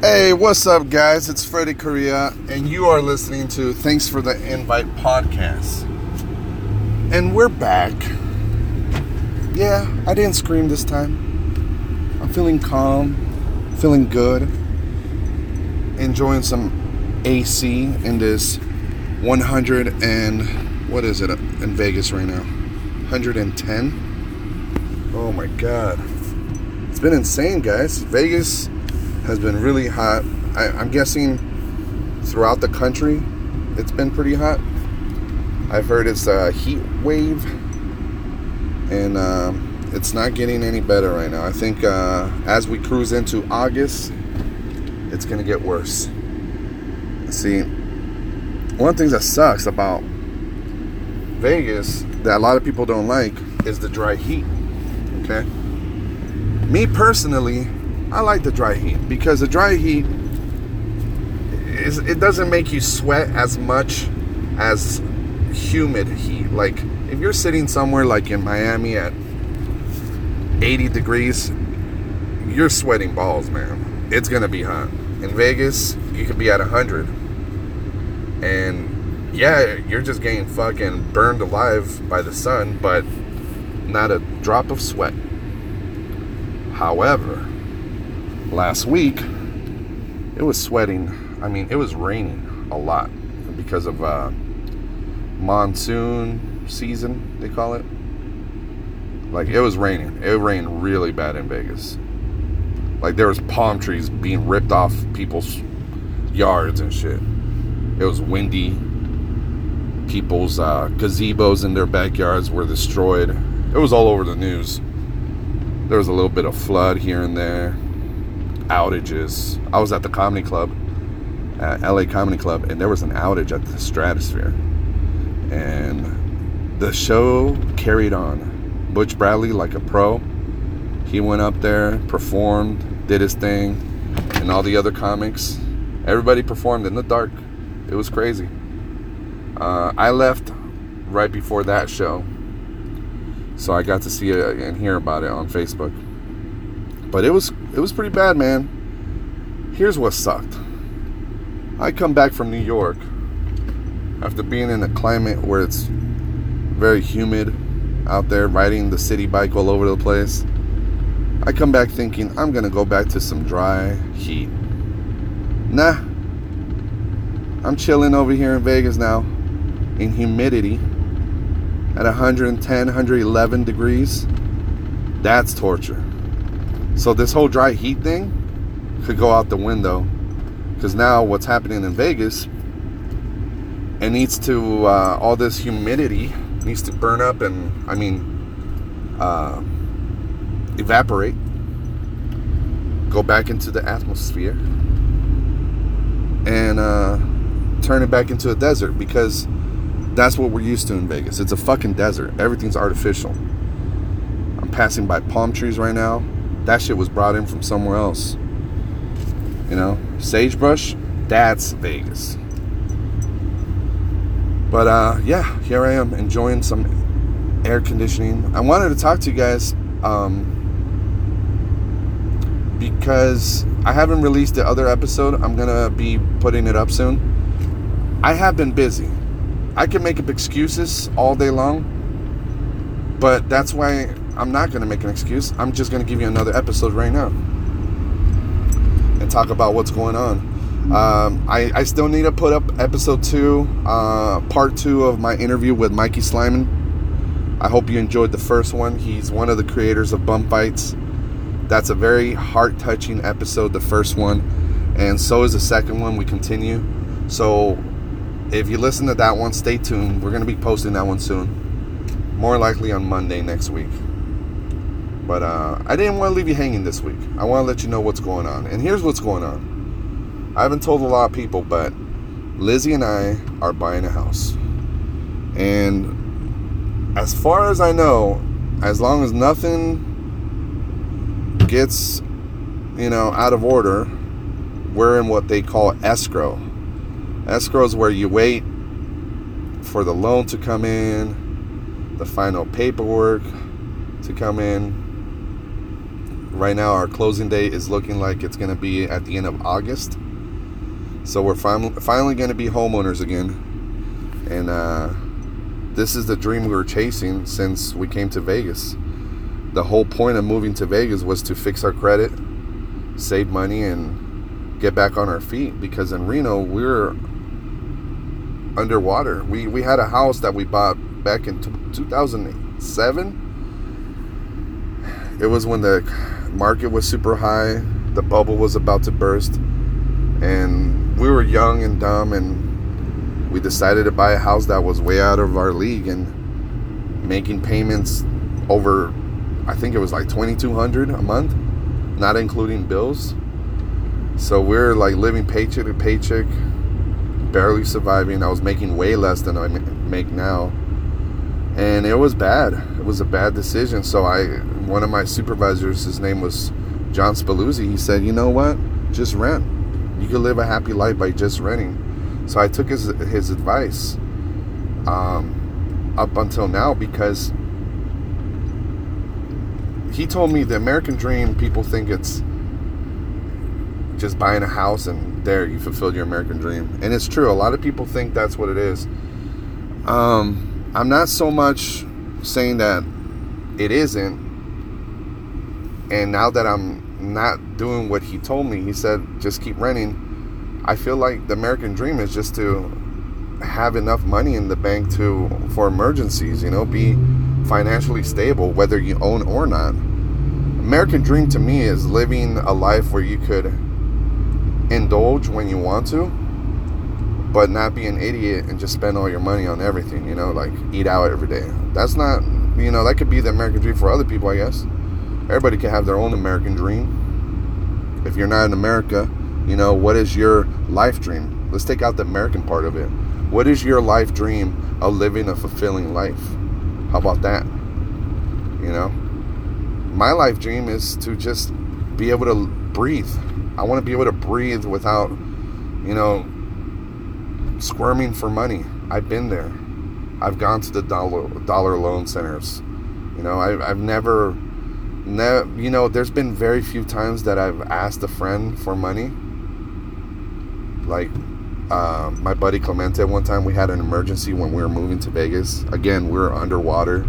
Hey, what's up, guys? It's Freddie Correa, and you are listening to Thanks for the Invite podcast. And we're back. Yeah, I didn't scream this time. I'm feeling calm, feeling good, enjoying some AC in this 100 and what is it in Vegas right now? 110. Oh my god. It's been insane, guys. Vegas has been really hot. I, am guessing throughout the country, it's been pretty hot. I've heard it's a heat wave, and uh, it's not getting any better right now. I think uh, as we cruise into August, it's gonna get worse. See, one of the things that sucks about Vegas that a lot of people don't like is the dry heat. Okay. Me personally, I like the dry heat because the dry heat is it doesn't make you sweat as much as humid heat. Like if you're sitting somewhere like in Miami at 80 degrees, you're sweating balls, man. It's gonna be hot. In Vegas, you could be at 100, and yeah, you're just getting fucking burned alive by the sun, but not a drop of sweat. However, last week, it was sweating. I mean, it was raining a lot because of uh, monsoon season, they call it. Like, it was raining. It rained really bad in Vegas. Like, there was palm trees being ripped off people's yards and shit. It was windy. People's uh, gazebos in their backyards were destroyed. It was all over the news. There was a little bit of flood here and there outages. I was at the comedy club, at LA Comedy Club, and there was an outage at the Stratosphere. And the show carried on. Butch Bradley, like a pro, he went up there, performed, did his thing, and all the other comics, everybody performed in the dark. It was crazy. Uh, I left right before that show, so I got to see it and hear about it on Facebook. But it was it was pretty bad, man. Here's what sucked. I come back from New York after being in a climate where it's very humid out there riding the city bike all over the place. I come back thinking I'm gonna go back to some dry heat. Nah. I'm chilling over here in Vegas now in humidity at 110, 111 degrees. That's torture. So this whole dry heat thing could go out the window because now what's happening in Vegas it needs to uh, all this humidity needs to burn up and I mean uh, evaporate, go back into the atmosphere, and uh, turn it back into a desert because that's what we're used to in Vegas. It's a fucking desert. Everything's artificial. I'm passing by palm trees right now that shit was brought in from somewhere else. You know, sagebrush, that's Vegas. But uh, yeah, here I am enjoying some air conditioning. I wanted to talk to you guys um, because I haven't released the other episode. I'm gonna be putting it up soon. I have been busy. I can make up excuses all day long, but that's why I'm not going to make an excuse. I'm just going to give you another episode right now and talk about what's going on. Um, I, I, still need to put up episode two, uh, part two of my interview with Mikey Slyman. I hope you enjoyed the first one. He's one of the creators of Bum Fights. That's a very heart touching episode, the first one. And so is the second one. We continue. So if you listen to that one, stay tuned. We're going to be posting that one soon. More likely on Monday next week. But uh, I didn't want to leave you hanging this week. I want to let you know what's going on. And here's what's going on. I haven't told a lot of people, but Lizzie and I are buying a house. And as far as I know, as long as nothing gets, you know, out of order, we're in what they call escrow. Escrow is where you wait for the loan to come in, the final paperwork to come in, right now our closing date is looking like it's going to be at the end of August. So we're fin- finally going to be homeowners again. And uh, this is the dream we were chasing since we came to Vegas. The whole point of moving to Vegas was to fix our credit, save money, and get back on our feet. Because in Reno, we were underwater. We, we had a house that we bought back in t- 2007 it was when the market was super high, the bubble was about to burst, and we were young and dumb, and we decided to buy a house that was way out of our league and making payments over, I think it was like 2200 a month, not including bills. So we're like living paycheck to paycheck, barely surviving. I was making way less than I make now and it was bad. It was a bad decision. So I, one of my supervisors, his name was John Spaluzzi. He said, "You know what? Just rent. You can live a happy life by just renting." So I took his his advice um, up until now because he told me the American dream. People think it's just buying a house and there you fulfilled your American dream, and it's true. A lot of people think that's what it is. Um, I'm not so much saying that it isn't. And now that I'm not doing what he told me, he said just keep renting. I feel like the American dream is just to have enough money in the bank to for emergencies, you know, be financially stable whether you own or not. American dream to me is living a life where you could indulge when you want to but not be an idiot and just spend all your money on everything, you know, like eat out every day. That's not, you know, that could be the American dream for other people, I guess. Everybody can have their own American dream. If you're not in America, you know, what is your life dream? Let's take out the American part of it. What is your life dream of living a fulfilling life? How about that? You know, my life dream is to just be able to breathe. I want to be able to breathe without, you know, squirming for money. I've been there. I've gone to the dollar dollar loan centers. You know, I've, I've never, never, you know, there's been very few times that I've asked a friend for money. Like, uh, my buddy Clemente, one time we had an emergency when we were moving to Vegas. Again, we are underwater.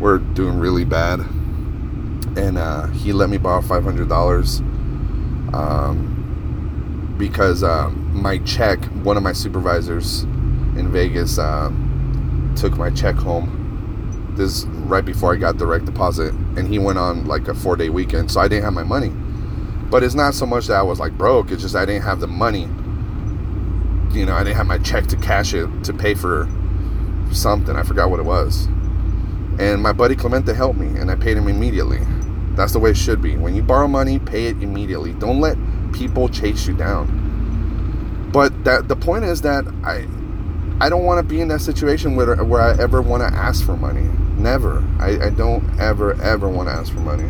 We're doing really bad. And uh, he let me borrow $500 um, because um, my check, one of my supervisors in Vegas uh, took my check home. This right before I got direct deposit, and he went on like a four day weekend, so I didn't have my money. But it's not so much that I was like broke; it's just I didn't have the money. You know, I didn't have my check to cash it to pay for something. I forgot what it was. And my buddy Clemente helped me, and I paid him immediately. That's the way it should be. When you borrow money, pay it immediately. Don't let people chase you down but that the point is that I I don't want to be in that situation where where I ever want to ask for money. Never. I, I don't ever ever want to ask for money.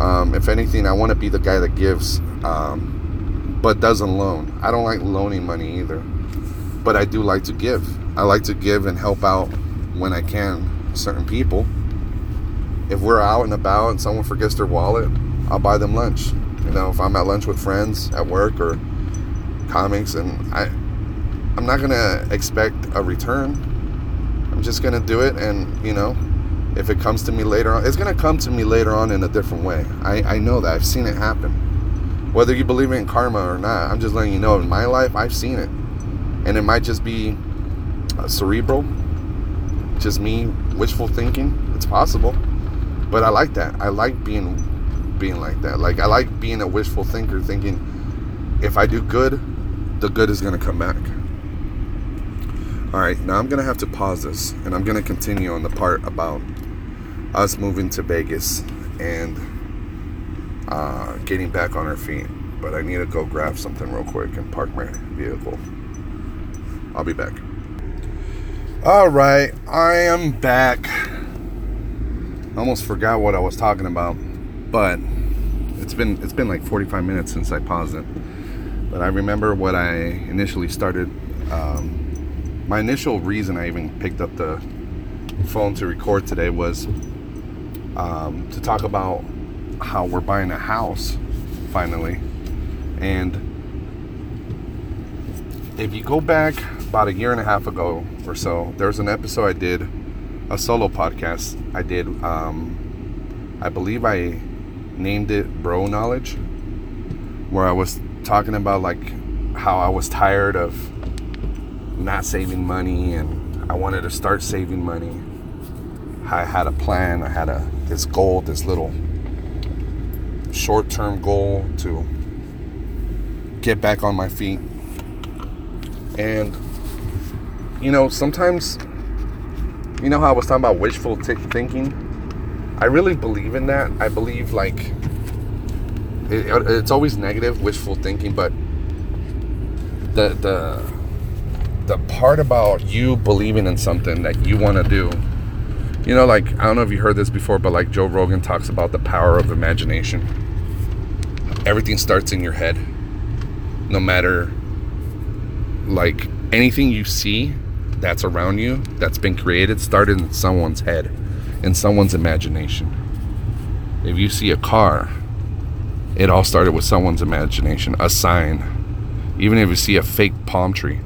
Um, if anything, I want to be the guy that gives, um, but doesn't loan. I don't like loaning money either, but I do like to give. I like to give and help out when I can certain people. If we're out and about and someone forgets their wallet, I'll buy them lunch. You know, if I'm at lunch with friends at work or comics and I I'm not gonna expect a return. I'm just gonna do it and you know if it comes to me later on it's gonna come to me later on in a different way. I, I know that. I've seen it happen. Whether you believe in karma or not, I'm just letting you know in my life I've seen it. And it might just be uh, cerebral, just me wishful thinking. It's possible. But I like that. I like being being like that. Like I like being a wishful thinker thinking if I do good, the good is going to come back. All right, now I'm going to have to pause this and I'm going to continue on the part about us moving to Vegas and uh, getting back on our feet. But I need to go grab something real quick and park my vehicle. I'll be back. All right, I am back. I almost forgot what I was talking about, but it's been it's been like 45 minutes since I paused it. But I remember what I initially started. Um, my initial reason I even picked up the phone to record today was um, to talk about how we're buying a house finally. And if you go back about a year and a half ago or so, there was an episode I did, a solo podcast. I did, um, I believe I named it Bro Knowledge, where I was talking about like how I was tired of not saving money and I wanted to start saving money. I had a plan, I had a this goal, this little short-term goal to get back on my feet. And you know, sometimes you know how I was talking about wishful t- thinking? I really believe in that. I believe like it, it's always negative wishful thinking, but the the the part about you believing in something that you want to do you know like i don't know if you heard this before but like joe rogan talks about the power of imagination. Everything starts in your head no matter like anything you see that's around you that's been created started in someone's head in someone's imagination. If you see a car it all started with someone's imagination a sign even if you see a fake palm tree,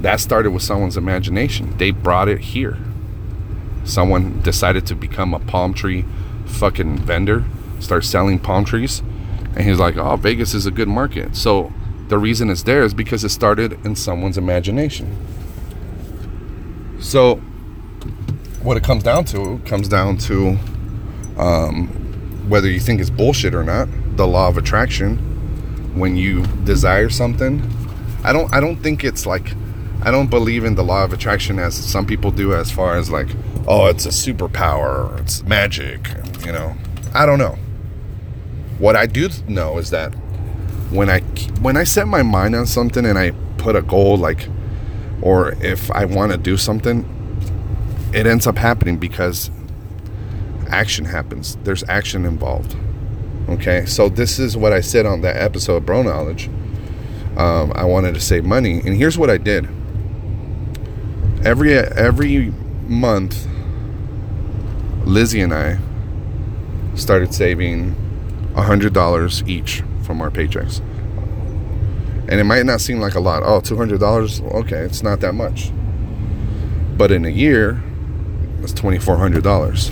that started with someone's imagination. They brought it here. Someone decided to become a palm tree fucking vendor, start selling palm trees. And he's like, oh, Vegas is a good market. So the reason it's there is because it started in someone's imagination. So what it comes down to comes down to um, whether you think it's bullshit or not, the law of attraction when you desire something. I don't I don't think it's like I don't believe in the law of attraction as some people do as far as like oh it's a superpower it's magic you know. I don't know. What I do know is that when I when I set my mind on something and I put a goal like or if I want to do something it ends up happening because action happens. There's action involved Okay, so this is what I said on that episode of Bro Knowledge. Um, I wanted to save money, and here's what I did. Every every month, Lizzie and I started saving hundred dollars each from our paychecks. And it might not seem like a lot. Oh, two hundred dollars. Okay, it's not that much. But in a year, it's twenty four hundred dollars.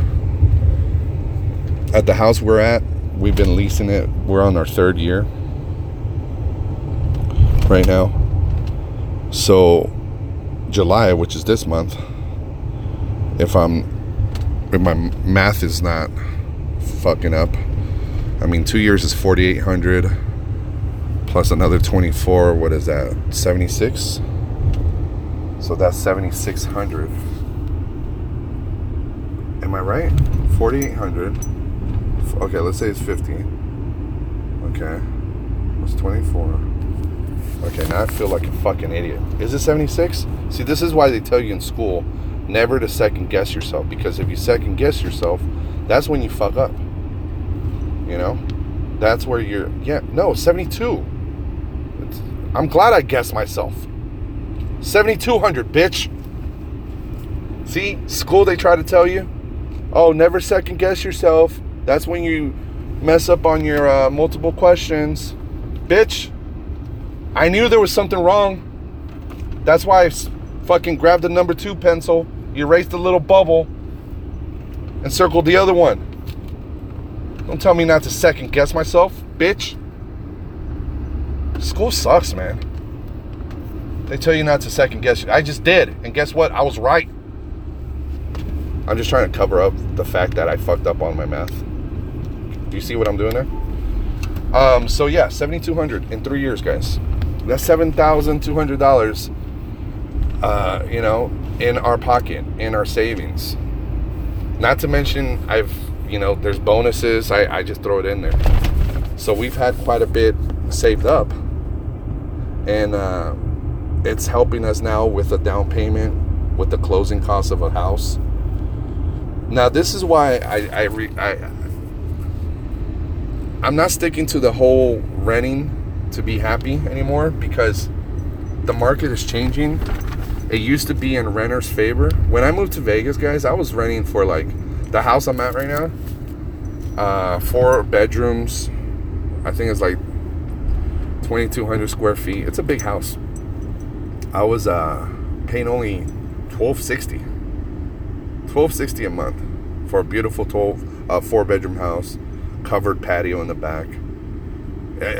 At the house we're at, we've been leasing it. We're on our third year right now. So July, which is this month, if I'm if my math is not fucking up, I mean two years is forty eight hundred plus another twenty four. What is that? Seventy six. So that's seventy six hundred. Am I right? Forty eight hundred okay, let's say it's 15. Okay. It's 24. Okay, now I feel like a fucking idiot. Is it 76? See, this is why they tell you in school never to second guess yourself because if you second guess yourself, that's when you fuck up. You know? That's where you're, yeah, no, 72. It's, I'm glad I guessed myself. 7,200, bitch. See, school they try to tell you, oh, never second guess yourself. That's when you mess up on your uh, multiple questions. Bitch, I knew there was something wrong. That's why I fucking grabbed the number two pencil, erased the little bubble, and circled the other one. Don't tell me not to second guess myself, bitch. School sucks, man. They tell you not to second guess. you. I just did. And guess what? I was right. I'm just trying to cover up the fact that I fucked up on my math. Do you see what I'm doing there? Um, so yeah, 7,200 in three years, guys. That's $7,200, uh, you know, in our pocket, in our savings. Not to mention, I've, you know, there's bonuses. I, I just throw it in there. So we've had quite a bit saved up. And uh, it's helping us now with a down payment, with the closing costs of a house. Now, this is why I, I, re, I I'm not sticking to the whole renting to be happy anymore because the market is changing. It used to be in renters' favor. When I moved to Vegas, guys, I was renting for like the house I'm at right now. Uh, four bedrooms. I think it's like 2,200 square feet. It's a big house. I was uh, paying only 1260 1260 a month for a beautiful 12 uh, four bedroom house covered patio in the back.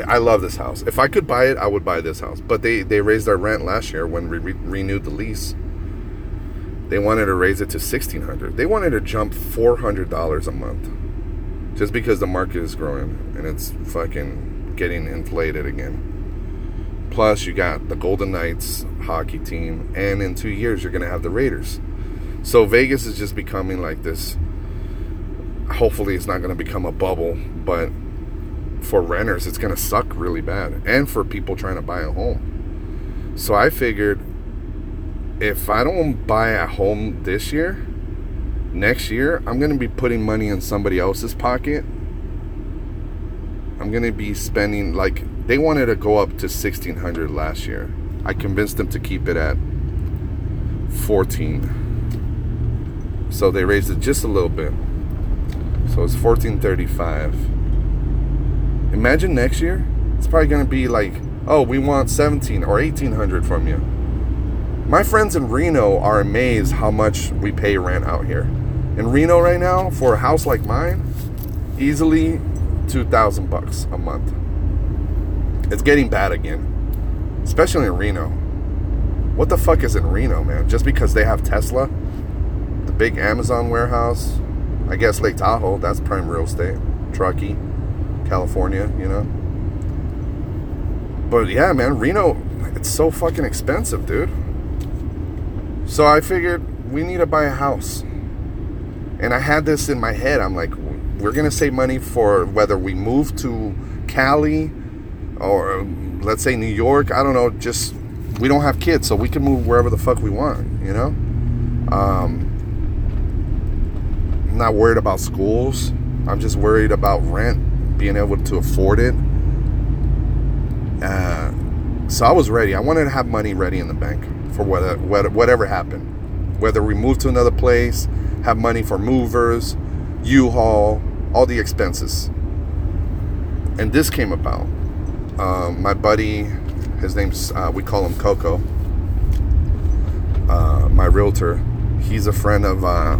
I love this house. If i could buy it i would buy this house. But they they raised our rent last year when we re- renewed the lease. They wanted to raise it to 1600 they wanted to jump $400 a month just because the market is growing and it's fucking getting inflated again. Plus, you got the Golden Knights hockey team, and in two years, you're to have the Raiders. So Vegas is just becoming like this. Hopefully, it's not going to become a bubble, but for renters, it's going to suck really bad, and for people trying to buy a home. So I figured if I don't buy a home this year, next year, I'm going to be putting money in somebody else's pocket. I'm going to be spending like they wanted to go up to 1600 last year. I convinced them to keep it at 14. So they raised it just a little bit. So it's 1435. Imagine next year, it's probably going to be like, oh, we want 17 or 1800 from you. My friends in Reno are amazed how much we pay rent out here. In Reno right now, for a house like mine, easily 2000 bucks a month. It's getting bad again, especially in Reno. What the fuck is in Reno, man? Just because they have Tesla, big Amazon warehouse, I guess Lake Tahoe, that's prime real estate. Truckee, California, you know. But yeah, man, Reno, it's so fucking expensive, dude. So I figured we need to buy a house. And I had this in my head. I'm like, we're going to save money for whether we move to Cali or let's say New York. I don't know. Just we don't have kids, so we can move wherever the fuck we want. You know. Um, not worried about schools. I'm just worried about rent, being able to afford it. Uh, so I was ready. I wanted to have money ready in the bank for whatever, whatever happened. Whether we move to another place, have money for movers, U-Haul, all the expenses. And this came about um, my buddy, his name's, uh, we call him Coco, uh, my realtor. He's a friend of uh,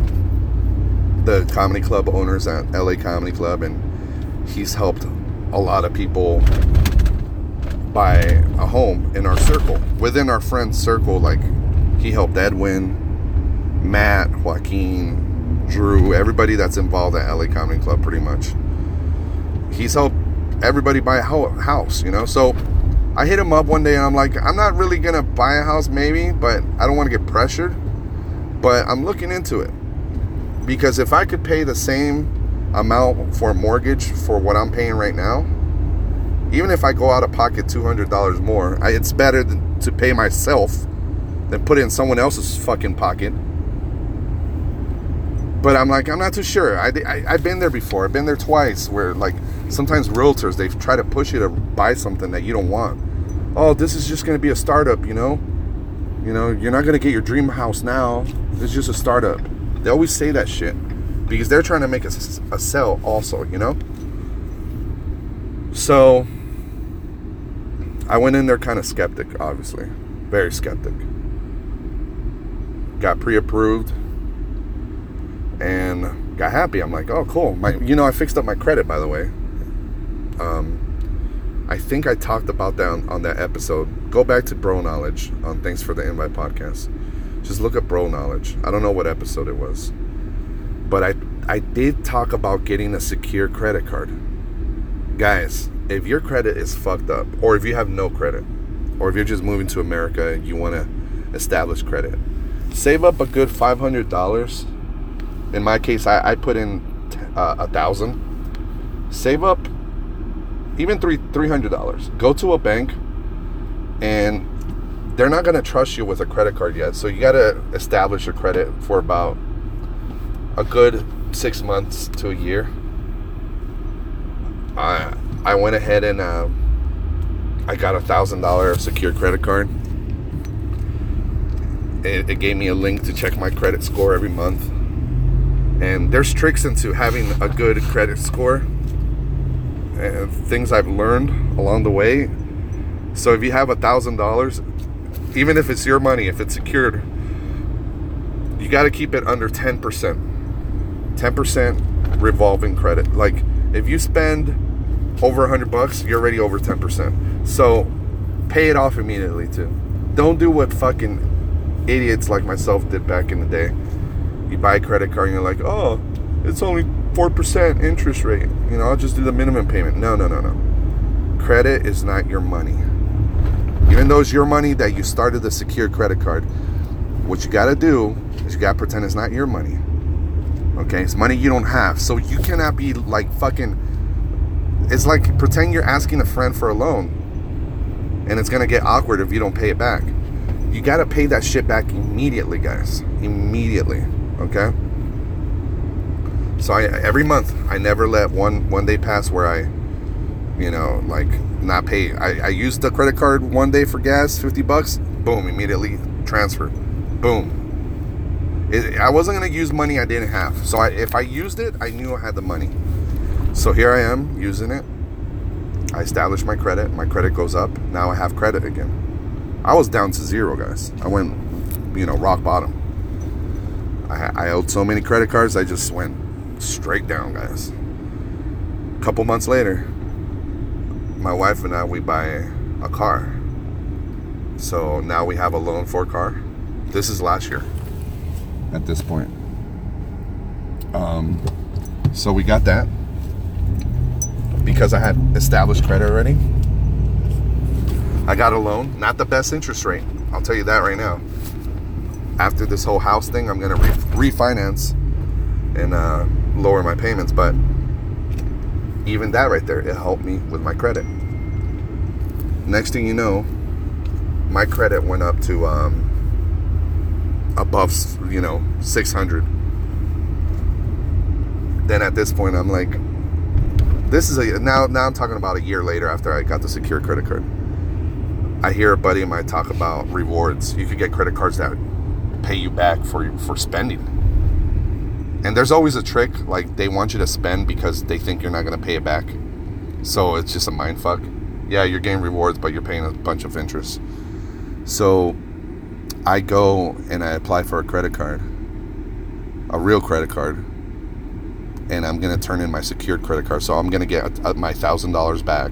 the comedy club owners at LA Comedy Club, and he's helped a lot of people buy a home in our circle. Within our friend circle, like he helped Edwin, Matt, Joaquin, Drew, everybody that's involved at LA Comedy Club, pretty much. He's helped everybody buy a house, you know? So I hit him up one day and I'm like, I'm not really gonna buy a house, maybe, but I don't wanna get pressured. But I'm looking into it. Because if I could pay the same amount for a mortgage for what I'm paying right now, even if I go out of pocket $200 more, I, it's better than, to pay myself than put it in someone else's fucking pocket. But I'm like, I'm not too sure. I, I, I've been there before. I've been there twice where, like, sometimes realtors they try to push you to buy something that you don't want. Oh, this is just going to be a startup, you know. You know, you're not going to get your dream house now. It's just a startup. They always say that shit because they're trying to make a, a sell also, you know. So I went in there kind of skeptic, obviously, very skeptic. Got pre-approved and got happy. I'm like, oh, cool. My, you know, I fixed up my credit, by the way. Um, I think I talked about that on, on, that episode. Go back to Bro Knowledge on Thanks for the Invite podcast. Just look at Bro Knowledge. I don't know what episode it was, but I I did talk about getting a secure credit card. Guys, if your credit is fucked up, or if you have no credit, or if you're just moving to America and you want to establish credit, save up a good five hundred dollars. In my case, I, I put in uh, a thousand. Save up even three three hundred dollars. Go to a bank, and they're not going to trust you with a credit card yet. So you got to establish your credit for about a good six months to a year. I I went ahead and uh, I got a thousand dollar secured credit card. It, it gave me a link to check my credit score every month, And there's tricks into having a good credit score and things I've learned along the way. So if you have a thousand dollars, even if it's your money, if it's secured, you got to keep it under 10%. 10% revolving credit. Like if you spend over 100 bucks, you're already over 10%. So pay it off immediately too. Don't do what fucking idiots like myself did back in the day. You buy a credit card and you're like, oh, it's only 4% interest rate. You know, I'll just do the minimum payment. No, no, no, no. Credit is not your money. Even though it's your money that you started the secure credit card, what you got to do is you got to pretend it's not your money. Okay? It's money you don't have. So you cannot be like fucking. It's like pretend you're asking a friend for a loan and it's going to get awkward if you don't pay it back. You got to pay that shit back immediately, guys. Immediately. Okay? So I every month I never let one one day pass where I you know, like not pay. I, I used the credit card one day for gas, 50 bucks, boom, immediately transfer. Boom. It, I wasn't going to use money I didn't have. So I, if I used it, I knew I had the money. So here I am using it. I established my credit. My credit goes up. Now I have credit again. I was down to zero, guys. I went, you know, rock bottom. I, I owed so many credit cards, I just went straight down, guys. A couple months later, my wife and I, we buy a car. So now we have a loan for a car. This is last year at this point. Um, so we got that because I had established credit already. I got a loan, not the best interest rate. I'll tell you that right now. After this whole house thing, I'm gonna re- refinance and uh, lower my payments, but even that right there, it helped me with my credit. Next thing you know, my credit went up to um, above, you know, 600. Then at this point, I'm like, this is a now. Now I'm talking about a year later after I got the secure credit card. I hear a buddy of mine talk about rewards. You could get credit cards that pay you back for for spending and there's always a trick, like they want you to spend because they think you're not going to pay it back. So it's just a mind fuck. Yeah, you're getting rewards, but you're paying a bunch of interest. So I go and I apply for a credit card, a real credit card, and I'm going to turn in my secured credit card. So I'm going to get my $1,000 back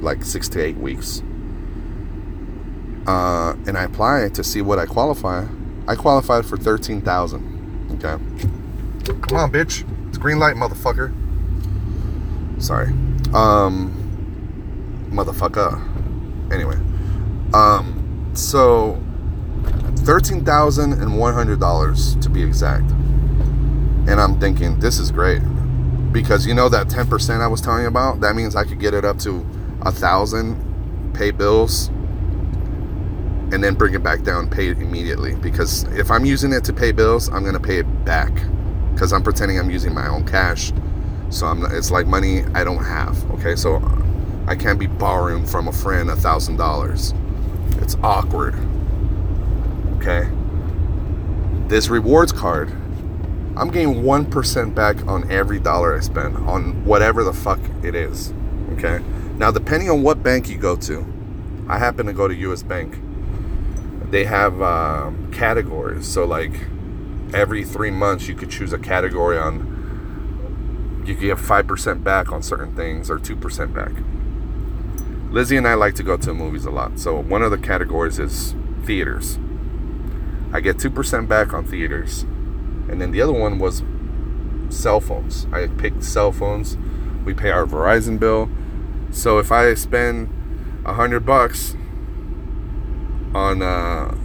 like six to eight weeks. Uh, and I apply to see what I qualify. I qualified for 13000 Okay. Come on, bitch. It's green light, motherfucker. Sorry. Um, motherfucker. Anyway. Um, so thirteen thousand and one hundred dollars to be exact. And I'm thinking this is great because you know that ten percent I was telling you about. That means I could get it up to a thousand, pay bills, and then bring it back down, pay it immediately. Because if I'm using it to pay bills, I'm gonna pay it back because I'm pretending I'm using my own cash. So I'm it's like money I don't have. Okay, so I can't be borrowing from a friend a thousand dollars. It's awkward. Okay. This rewards card, I'm getting one percent back on every dollar I spend on whatever the fuck it is. Okay. Now, depending on what bank you go to, I happen to go to U.S. Bank they have um, categories. So like every three months, you could choose a category on. You could get five percent back on certain things or two percent back. Lizzie and I like to go to movies a lot. So one of the categories is theaters. I get two percent back on theaters, and then the other one was cell phones. I picked cell phones. We pay our Verizon bill. So if I spend a hundred bucks on uh,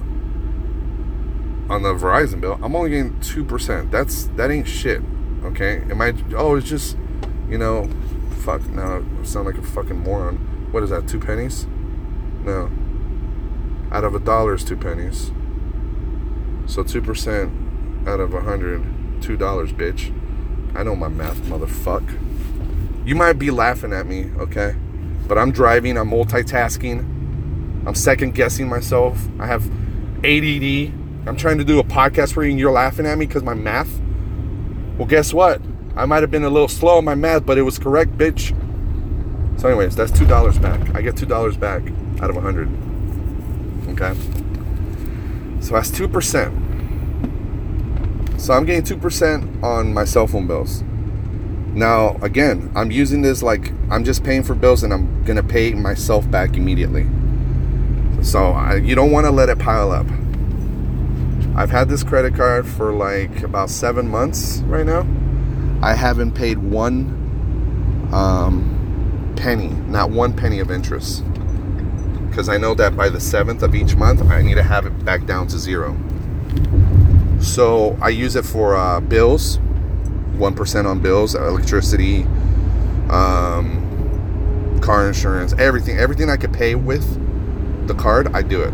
on the Verizon bill, I'm only getting two percent. That's that ain't shit. Okay, am I? Oh, it's just you know, fuck. Now I sound like a fucking moron. What is that? Two pennies? No. Out of a dollar is two pennies. So two percent out of a hundred, two dollars, bitch. I know my math, motherfuck. You might be laughing at me, okay? But I'm driving, I'm multitasking. I'm second guessing myself. I have ADD. I'm trying to do a podcast for you and you're laughing at me because my math. Well, guess what? I might have been a little slow on my math, but it was correct, bitch. So, anyways, that's two dollars back. I get two dollars back out of hundred. Okay. So that's two percent. So I'm getting two percent on my cell phone bills. Now, again, I'm using this like I'm just paying for bills and I'm gonna pay myself back immediately. So I, you don't want to let it pile up. I've had this credit card for like about seven months right now. I haven't paid one um, penny, not one penny of interest. Because I know that by the 7th of each month, I need to have it back down to zero. So I use it for uh, bills, 1% on bills, electricity, um, car insurance, everything. Everything I could pay with the card, I do it.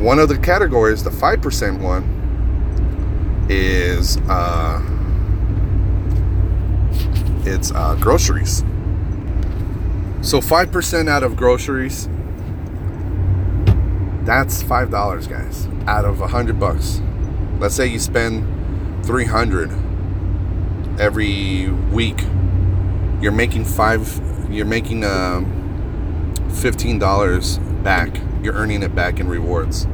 One of the categories, the 5% one, is uh, it's uh, groceries. So 5% out of groceries, that's $5, guys, out of a 100 bucks. Let's say you spend 300 every week. You're making five, you're making um, $15 back. You're earning it back in rewards.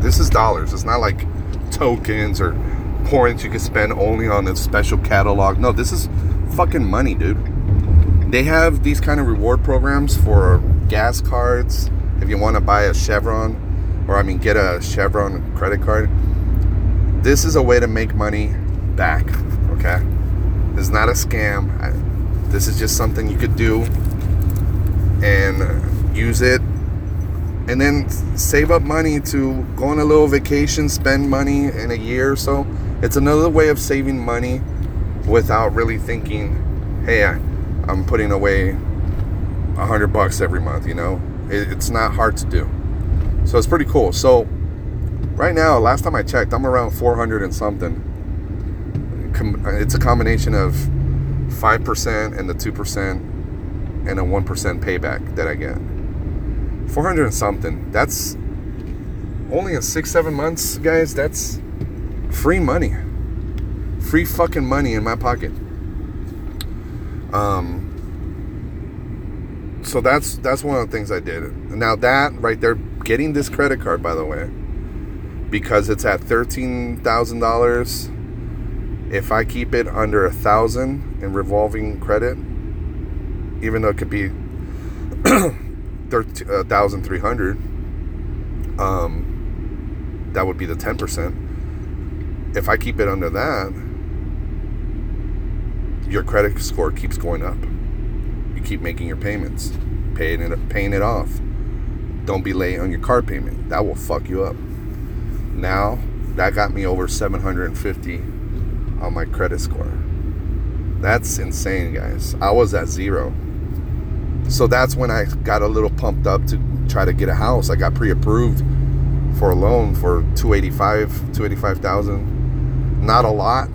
This is dollars. It's not like tokens or points you can spend only on a special catalog. No, this is fucking money, dude. They have these kind of reward programs for gas cards. If you want to buy a Chevron, or I mean, get a Chevron credit card, this is a way to make money back. Okay, it's not a scam. This is just something you could do and use it and then save up money to go on a little vacation, spend money in a year or so. It's another way of saving money without really thinking, hey, I, am putting away a hundred bucks every month. You know, it, it's not hard to do. So it's pretty cool. So right now, last time I checked, I'm around 400 and something. It's a combination of 5% and the 2% and a 1% payback that I get. 400 and something. That's only in six, seven months, guys. That's free money. Free fucking money in my pocket. Um, so that's that's one of the things I did. Now that right there, getting this credit card, by the way, because it's at thirteen thousand dollars. If I keep it under a thousand in revolving credit, even though it could be uh, thousand three hundred, um, that would be the ten percent. If I keep it under that, your credit score keeps going up. You keep making your payments, paying it, paying it off. Don't be late on your car payment. That will fuck you up. Now, that got me over 750 on my credit score. That's insane, guys. I was at zero. So that's when I got a little pumped up to try to get a house. I got pre-approved for a loan for 285, 285,000. Not a lot,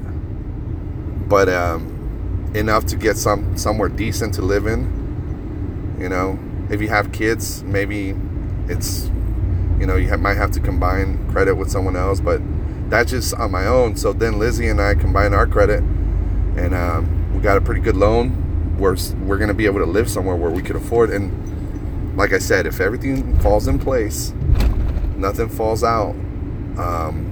but um, enough to get some somewhere decent to live in. You know, if you have kids, maybe it's you know you might have to combine credit with someone else, but that's just on my own. So then Lizzie and I combined our credit, and um, we got a pretty good loan. We're we're gonna be able to live somewhere where we could afford. And like I said, if everything falls in place, nothing falls out. Um,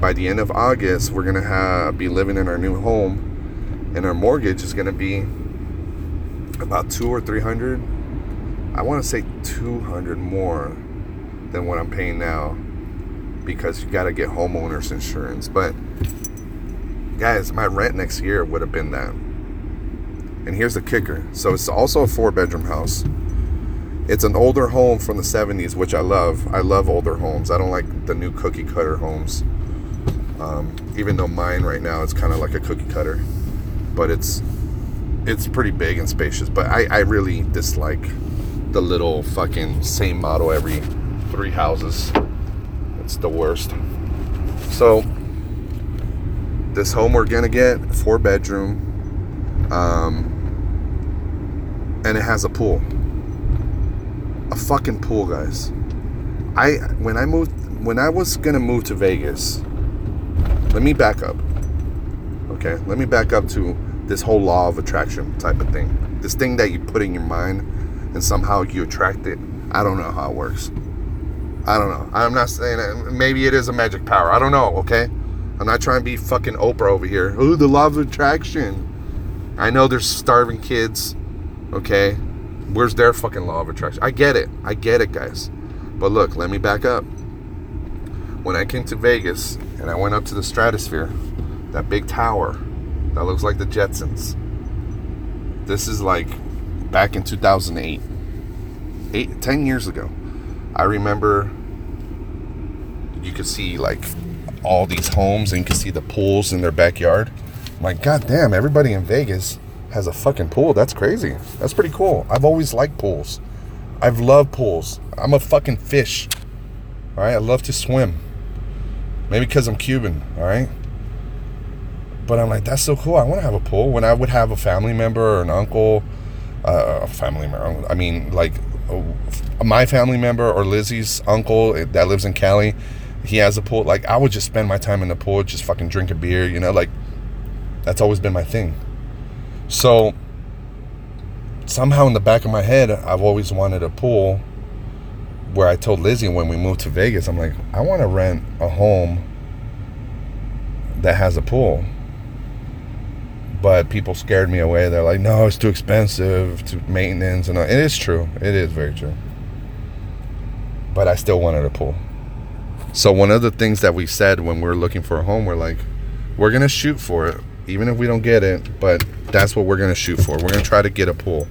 by the end of August, we're gonna have be living in our new home and our mortgage is to be about two or three hundred. I want to say two hundred more than what I'm paying now because you got to get homeowners insurance. But guys, my rent next year would have been that. And here's the kicker. So it's also a four bedroom house. It's an older home from the 70s, which I love. I love older homes. I don't like the new cookie cutter homes. Um, even though mine right now is kind of like a cookie cutter but it's it's pretty big and spacious. But I, I really dislike the little fucking same model every three houses. It's the worst. So this home we're gonna get four bedroom, um, and it has a pool. A fucking pool, guys. I when I moved when I was gonna move to Vegas, let me back up. Okay, let me back up to this whole law of attraction type of thing. This thing that you put in your mind and somehow you attract it. I don't know how it works. I don't know. I'm not saying it. Maybe it is a magic power. I don't know, okay? I'm not trying to be fucking Oprah over here. Ooh, the law of attraction. I know there's starving kids, okay? Where's their fucking law of attraction? I get it. I get it, guys. But look, let me back up. When I came to Vegas and I went up to the stratosphere, that big tower that looks like the Jetsons. This is like back in 2008. Eight, 10 years ago. I remember you could see like all these homes and you could see the pools in their backyard. I'm like, God damn, everybody in Vegas has a fucking pool. That's crazy. That's pretty cool. I've always liked pools. I've loved pools. I'm a fucking fish. All right, I love to swim. Maybe because I'm Cuban. All right. But I'm like, that's so cool. I want to have a pool. When I would have a family member or an uncle, uh, a family member. I mean, like uh, my family member or Lizzie's uncle that lives in Cali, he has a pool. Like I would just spend my time in the pool, just fucking drink a beer. You know, like that's always been my thing. So somehow in the back of my head, I've always wanted a pool. Where I told Lizzie when we moved to Vegas, I'm like, I want to rent a home that has a pool. But people scared me away. They're like, no, it's too expensive, to maintenance, and it is true. It is very true. But I still wanted a pool. So one of the things that we said when we were looking for a home, we're like, we're gonna shoot for it even if we don't get it, but that's what we're going to shoot for. We're going to try to get a pool.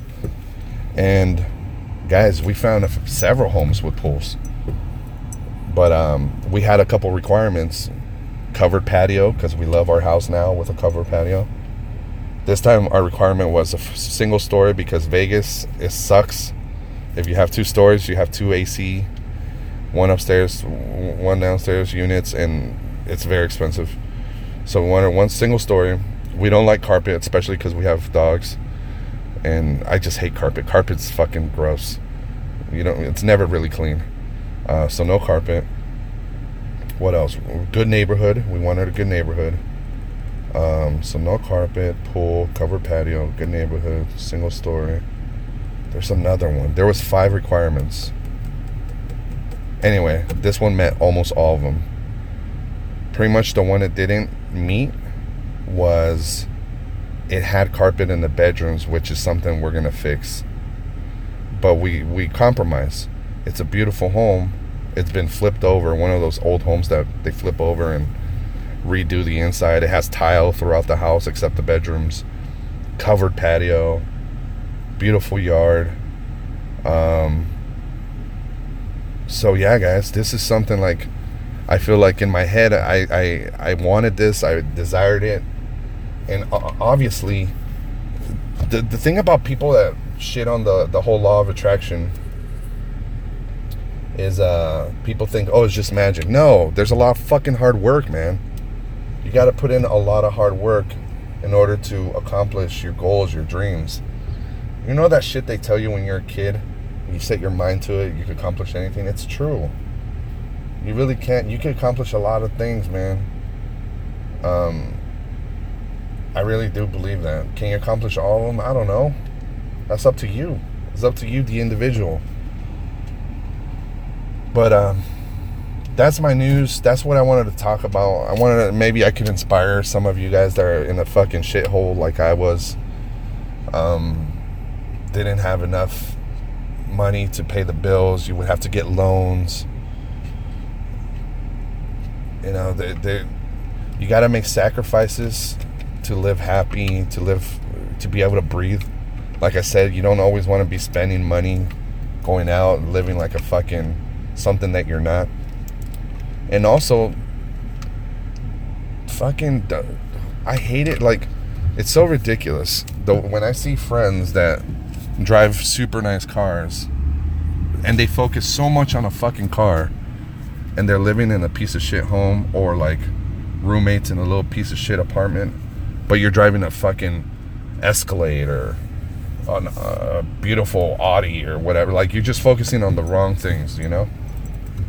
And guys, we found several homes with pools. But um, we had a couple requirements covered patio because we love our house now with a covered patio. This time our requirement was a f- single story because Vegas it sucks. If you have two stories, you have two AC, one upstairs, one downstairs units, and it's very expensive. So we wanted one single story. We don't like carpet, especially because we have dogs, and I just hate carpet. Carpet's fucking gross. You know, it's never really clean. Uh, so no carpet. What else? Good neighborhood. We wanted a good neighborhood. Um, so no carpet, pool, covered patio, good neighborhood, single story. There's another one. There was five requirements. Anyway, this one met almost all of them. Pretty much the one that didn't meet was it had carpet in the bedrooms, which is something we're gonna fix. But we we compromise. It's a beautiful home. It's been flipped over. One of those old homes that they flip over and redo the inside. It has tile throughout the house except the bedrooms. Covered patio. Beautiful yard. Um, so yeah, guys, this is something like I feel like in my head, I, I, I wanted this, I desired it. And obviously, the, the thing about people that shit on the, the whole law of attraction is uh, people think, oh, it's just magic. No, there's a lot of fucking hard work, man. You got to put in a lot of hard work in order to accomplish your goals, your dreams. You know that shit they tell you when you're a kid? You set your mind to it, you can accomplish anything. It's true. You really can't. You can accomplish a lot of things, man. Um, I really do believe that. Can you accomplish all of them? I don't know. That's up to you. It's up to you, the individual. But um, that's my news. That's what I wanted to talk about. I wanted to, maybe I could inspire some of you guys that are in a fucking shithole like I was. Um, didn't have enough money to pay the bills. You would have to get loans you know, they, they, you got to make sacrifices to live happy, to live, to be able to breathe. Like I said, you don't always want to be spending money, going out living like a fucking something that you're not. And also, fucking, I hate it. Like, it's so ridiculous. Though when I see friends that drive super nice cars, and they focus so much on a fucking car and they're living in a piece of shit home or like roommates in a little piece of shit apartment, but you're driving a fucking Escalade or on a beautiful Audi or whatever. Like you're just focusing on the wrong things, you know.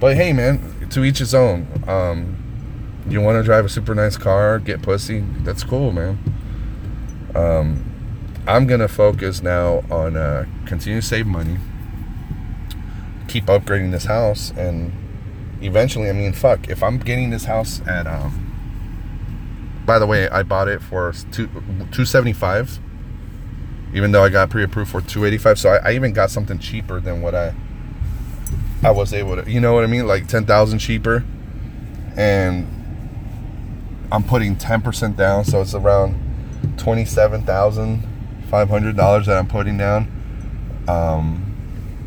But hey, man, to each his own. Um, you want to drive a super nice car, get pussy, that's cool, man. Um, I'm gonna focus now on uh, continue to save money, keep upgrading this house, and eventually, I mean, fuck, if I'm getting this house at, um, by the way, I bought it for two two seventy five, even though I got pre approved for two eighty five. So I, I even got something cheaper than what I I was able to, you know what I mean, like ten thousand cheaper, and I'm putting ten percent down, so it's around twenty seven thousand five hundred dollars that I'm putting down. Um,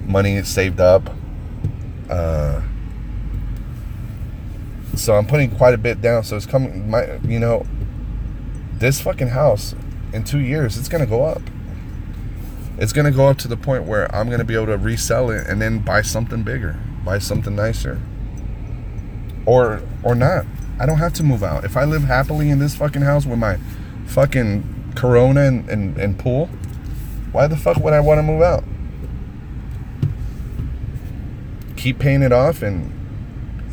money saved up. Uh, so I'm putting quite a bit down. So it's coming. My, you know, this fucking house in two years, it's gonna go up. It's gonna go up to the point where I'm gonna be able to resell it and then buy something bigger, buy something nicer, or or not. I don't have to move out. If I live happily in this fucking house with my fucking Corona and, and, and pool, why the fuck would I want to move out? Keep paying it off and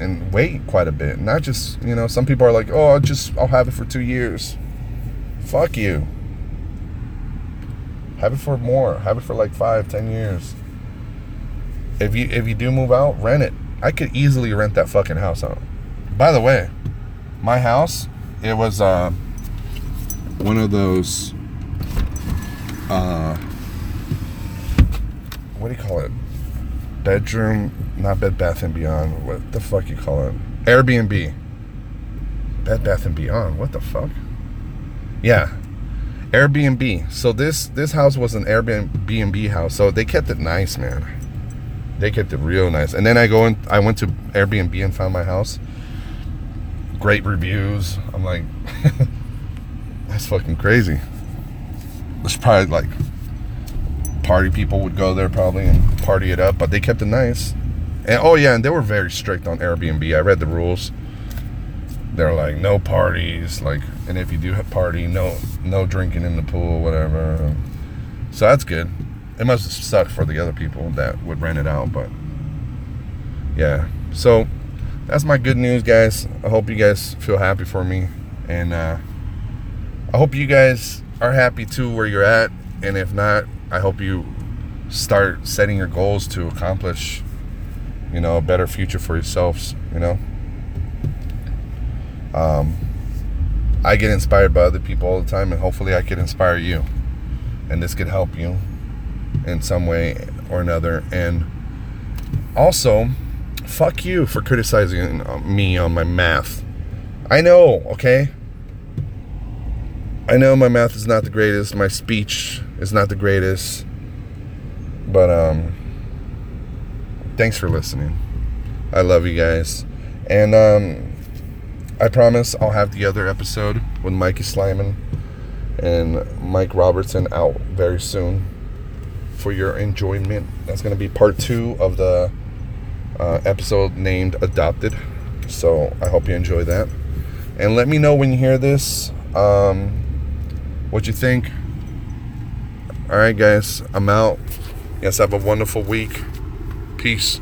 and wait quite a bit. Not just, you know, some people are like, oh, I'll just, I'll have it for two years. Fuck you. Have it for more. Have it for like five, ten years. If you if you do move out, rent it. I could easily rent that fucking house out. By the way, my house, it was uh, one of those. Uh, what do you call it? Bedroom, not Bed Bath and Beyond. What the fuck you call it? Airbnb. Bed Bath and Beyond. What the fuck? Yeah, Airbnb. So this this house was an Airbnb house. So they kept it nice, man. They kept it real nice. And then I go and I went to Airbnb and found my house. Great reviews. I'm like, that's fucking crazy. It's probably like party people would go there probably and party it up, but they kept it nice. And oh yeah, and they were very strict on Airbnb. I read the rules. They're like no parties, like, and if you do have party, no no drinking in the pool, whatever. So that's good. It must have sucked for the other people that would rent it out, but yeah. So that's my good news, guys. I hope you guys feel happy for me, and uh, I hope you guys are happy too where you're at. And if not, I hope you start setting your goals to accomplish, you know, a better future for yourselves. You know. Um, I get inspired by other people all the time, and hopefully, I could inspire you, and this could help you in some way or another. And also, fuck you for criticizing uh, me on my math. I know, okay? I know my math is not the greatest, my speech is not the greatest. But um thanks for listening. I love you guys. And um I promise I'll have the other episode with Mikey Slyman and Mike Robertson out very soon for your enjoyment. That's going to be part two of the uh, episode named Adopted. So I hope you enjoy that. And let me know when you hear this um, what you think. All right, guys, I'm out. Yes, have a wonderful week. Peace.